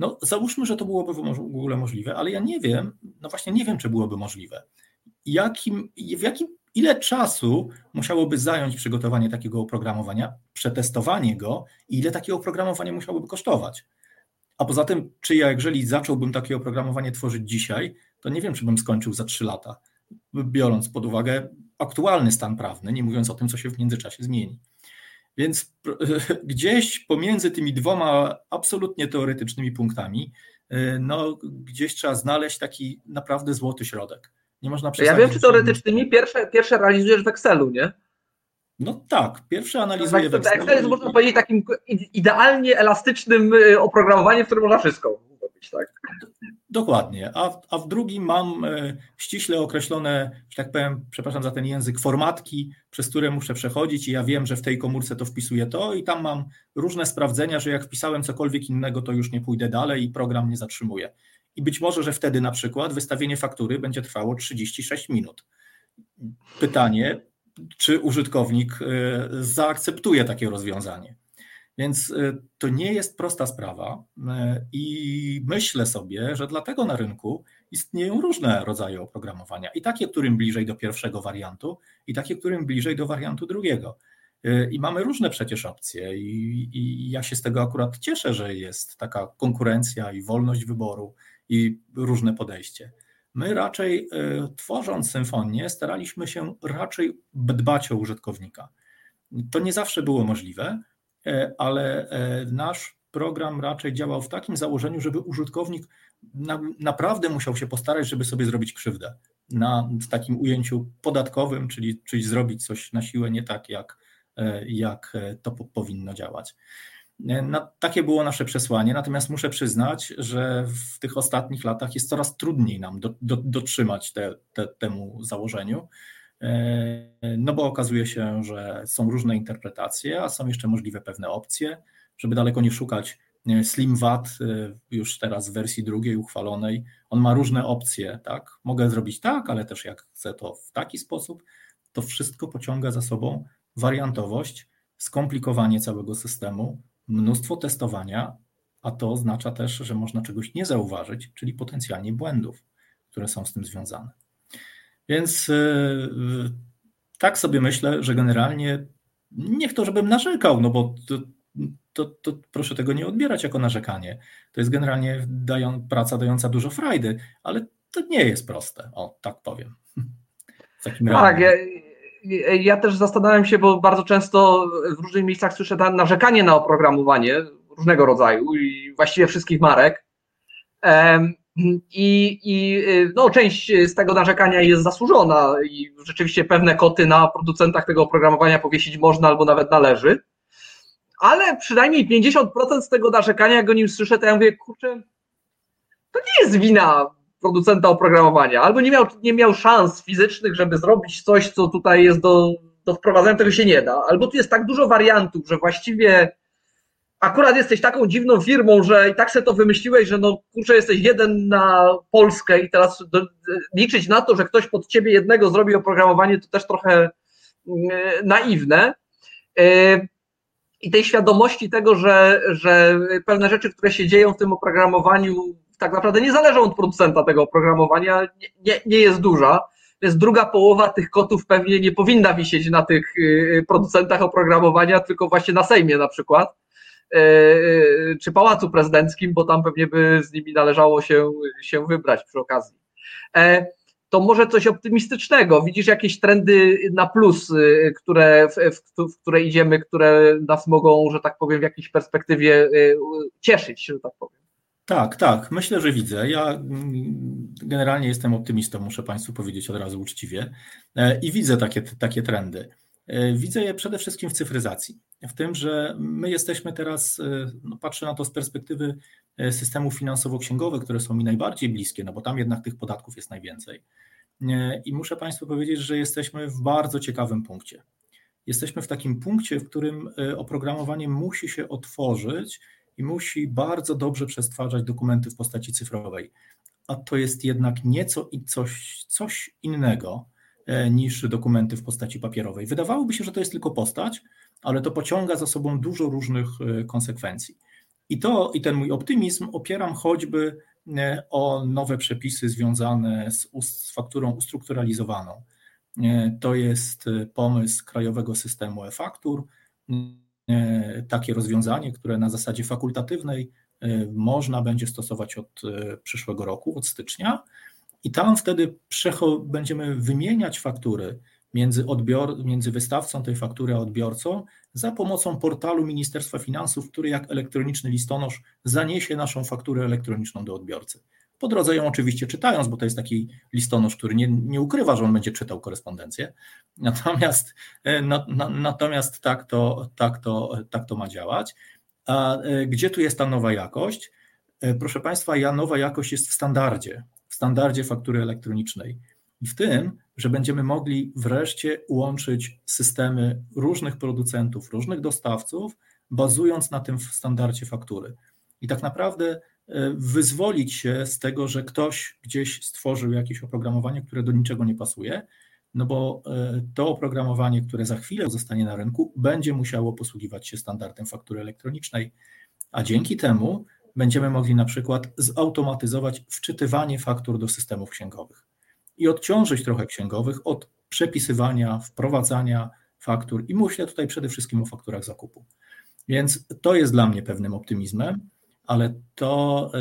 No, załóżmy, że to byłoby w ogóle możliwe, ale ja nie wiem, no właśnie nie wiem, czy byłoby możliwe. Jakim, w jakim, ile czasu musiałoby zająć przygotowanie takiego oprogramowania, przetestowanie go i ile takie oprogramowanie musiałoby kosztować? A poza tym, czy ja, jeżeli zacząłbym takie oprogramowanie tworzyć dzisiaj, to nie wiem, czy bym skończył za 3 lata, biorąc pod uwagę aktualny stan prawny, nie mówiąc o tym, co się w międzyczasie zmieni. Więc gdzieś pomiędzy tymi dwoma absolutnie teoretycznymi punktami, y, no gdzieś trzeba znaleźć taki naprawdę złoty środek. Nie można Ja wiem, czy teoretycznymi pierwsze, pierwsze realizujesz w Excelu, nie? No tak, pierwsze analizuję w Excelu. Excel jest, można powiedzieć, takim idealnie elastycznym y, oprogramowaniem, w którym można wszystko tak? Dokładnie, a, a w drugim mam e, ściśle określone, że tak powiem, przepraszam za ten język, formatki, przez które muszę przechodzić i ja wiem, że w tej komórce to wpisuję to i tam mam różne sprawdzenia, że jak wpisałem cokolwiek innego, to już nie pójdę dalej i program nie zatrzymuje. I być może, że wtedy na przykład wystawienie faktury będzie trwało 36 minut. Pytanie, czy użytkownik e, zaakceptuje takie rozwiązanie. Więc y, to nie jest prosta sprawa y, i myślę sobie, że dlatego na rynku istnieją różne rodzaje oprogramowania i takie, którym bliżej do pierwszego wariantu, i takie, którym bliżej do wariantu drugiego. Y, I mamy różne przecież opcje, i, i ja się z tego akurat cieszę, że jest taka konkurencja i wolność wyboru i różne podejście. My raczej tworząc symfonię, staraliśmy się raczej dbać o użytkownika. To nie zawsze było możliwe, ale e, nasz program raczej działał w takim założeniu, żeby użytkownik na, naprawdę musiał się postarać, żeby sobie zrobić krzywdę. Na, w takim ujęciu podatkowym, czyli, czyli zrobić coś na siłę nie tak, jak, e, jak to po, powinno działać. Na, takie było nasze przesłanie, natomiast muszę przyznać, że w tych ostatnich latach jest coraz trudniej nam do, do, dotrzymać te, te, temu założeniu. E, no bo okazuje się, że są różne interpretacje, a są jeszcze możliwe pewne opcje, żeby daleko nie szukać e, Slim VAT e, już teraz w wersji drugiej uchwalonej, on ma różne opcje, tak? Mogę zrobić tak, ale też jak chcę to w taki sposób, to wszystko pociąga za sobą wariantowość, skomplikowanie całego systemu, mnóstwo testowania, a to oznacza też, że można czegoś nie zauważyć, czyli potencjalnie błędów, które są z tym związane. Więc e, tak sobie myślę, że generalnie niech to, żebym narzekał, no bo to, to, to, proszę tego nie odbierać jako narzekanie. To jest generalnie dają, praca dająca dużo frajdy, ale to nie jest proste, o tak powiem. tak, ja, ja, też zastanawiam się, bo bardzo często w różnych miejscach słyszę narzekanie na oprogramowanie różnego rodzaju i właściwie wszystkich marek. I, I y, no, część z tego narzekania jest zasłużona i rzeczywiście pewne koty na producentach tego oprogramowania powiesić można albo nawet należy. Ale przynajmniej 50% z tego narzekania, jak o nim słyszę, to ja mówię, kurczę, to nie jest wina producenta oprogramowania. Albo nie miał, nie miał szans fizycznych, żeby zrobić coś, co tutaj jest do, do wprowadzenia, tego się nie da. Albo tu jest tak dużo wariantów, że właściwie akurat jesteś taką dziwną firmą, że i tak sobie to wymyśliłeś, że no kurczę, jesteś jeden na Polskę i teraz do, liczyć na to, że ktoś pod ciebie jednego zrobi oprogramowanie, to też trochę yy, naiwne. Yy, I tej świadomości tego, że, że pewne rzeczy, które się dzieją w tym oprogramowaniu, tak naprawdę nie zależą od producenta tego oprogramowania, nie, nie, nie jest duża. Więc druga połowa tych kotów pewnie nie powinna wisieć na tych yy, producentach oprogramowania, tylko właśnie na Sejmie na przykład czy pałacu prezydenckim, bo tam pewnie by z nimi należało się, się wybrać przy okazji. E, to może coś optymistycznego. Widzisz jakieś trendy na plus, które, w, w, w, które idziemy, które nas mogą, że tak powiem, w jakiejś perspektywie cieszyć, że tak powiem. Tak, tak, myślę, że widzę. Ja mm, generalnie jestem optymistą, muszę Państwu powiedzieć od razu uczciwie, i widzę takie, takie trendy. E, widzę je przede wszystkim w cyfryzacji, w tym, że my jesteśmy teraz, e, no patrzę na to z perspektywy e, systemów finansowo-księgowych, które są mi najbardziej bliskie, no bo tam jednak tych podatków jest najwięcej. I muszę Państwu powiedzieć, że jesteśmy w bardzo ciekawym punkcie. Jesteśmy w takim punkcie, w którym oprogramowanie musi się otworzyć i musi bardzo dobrze przestwarzać dokumenty w postaci cyfrowej. A to jest jednak nieco i coś, coś innego E, niż dokumenty w postaci papierowej. Wydawałoby się, że to jest tylko postać, ale to pociąga za sobą dużo różnych e, konsekwencji. I to i ten mój optymizm opieram choćby e, o nowe przepisy związane z, z fakturą ustrukturalizowaną. To jest pomysł krajowego systemu e-faktur, takie rozwiązanie, które na zasadzie fakultatywnej można będzie stosować od przyszłego roku, od stycznia, i tam wtedy będziemy wymieniać faktury między, odbior, między wystawcą tej faktury a odbiorcą za pomocą portalu Ministerstwa Finansów, który jak elektroniczny listonosz zaniesie naszą fakturę elektroniczną do odbiorcy. Po drodze ją oczywiście czytając, bo to jest taki listonosz, który nie, nie ukrywa, że on będzie czytał korespondencję. Natomiast, e, na, na, natomiast tak, to, tak, to, tak to ma działać. A e, gdzie tu jest ta nowa jakość? Proszę Państwa, Janowa jakość jest w standardzie, w standardzie faktury elektronicznej i w tym, że będziemy mogli wreszcie łączyć systemy różnych producentów, różnych dostawców, bazując na tym standardzie faktury. I tak naprawdę e, wyzwolić się z tego, że ktoś gdzieś stworzył jakieś oprogramowanie, które do niczego nie pasuje, no bo e, to oprogramowanie, które za chwilę zostanie na rynku, będzie musiało posługiwać się standardem faktury elektronicznej, a dzięki temu będziemy mogli na przykład zautomatyzować wczytywanie faktur do systemów księgowych i odciążyć trochę księgowych od przepisywania, wprowadzania faktur i myślę tutaj przede wszystkim o fakturach zakupu. Więc to jest dla mnie pewnym optymizmem, ale to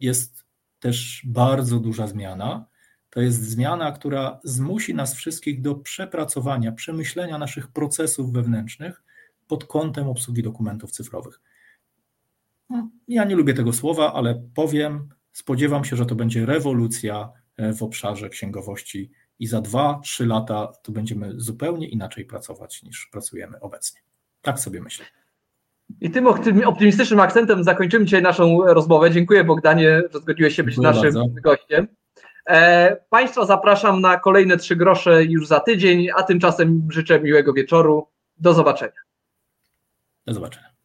jest też bardzo duża zmiana. To jest zmiana, która zmusi nas wszystkich do przepracowania, przemyślenia naszych procesów wewnętrznych pod kątem obsługi dokumentów cyfrowych. Ja nie lubię tego słowa, ale powiem, spodziewam się, że to będzie rewolucja w obszarze księgowości i za dwa, trzy lata to będziemy zupełnie inaczej pracować niż pracujemy obecnie. Tak sobie myślę. I tym optymistycznym akcentem zakończymy dzisiaj naszą rozmowę. Dziękuję Bogdanie, że zgodziłeś się być Dziękuję naszym bardzo. gościem. E, państwa zapraszam na kolejne trzy grosze już za tydzień, a tymczasem życzę miłego wieczoru. Do zobaczenia. Do zobaczenia.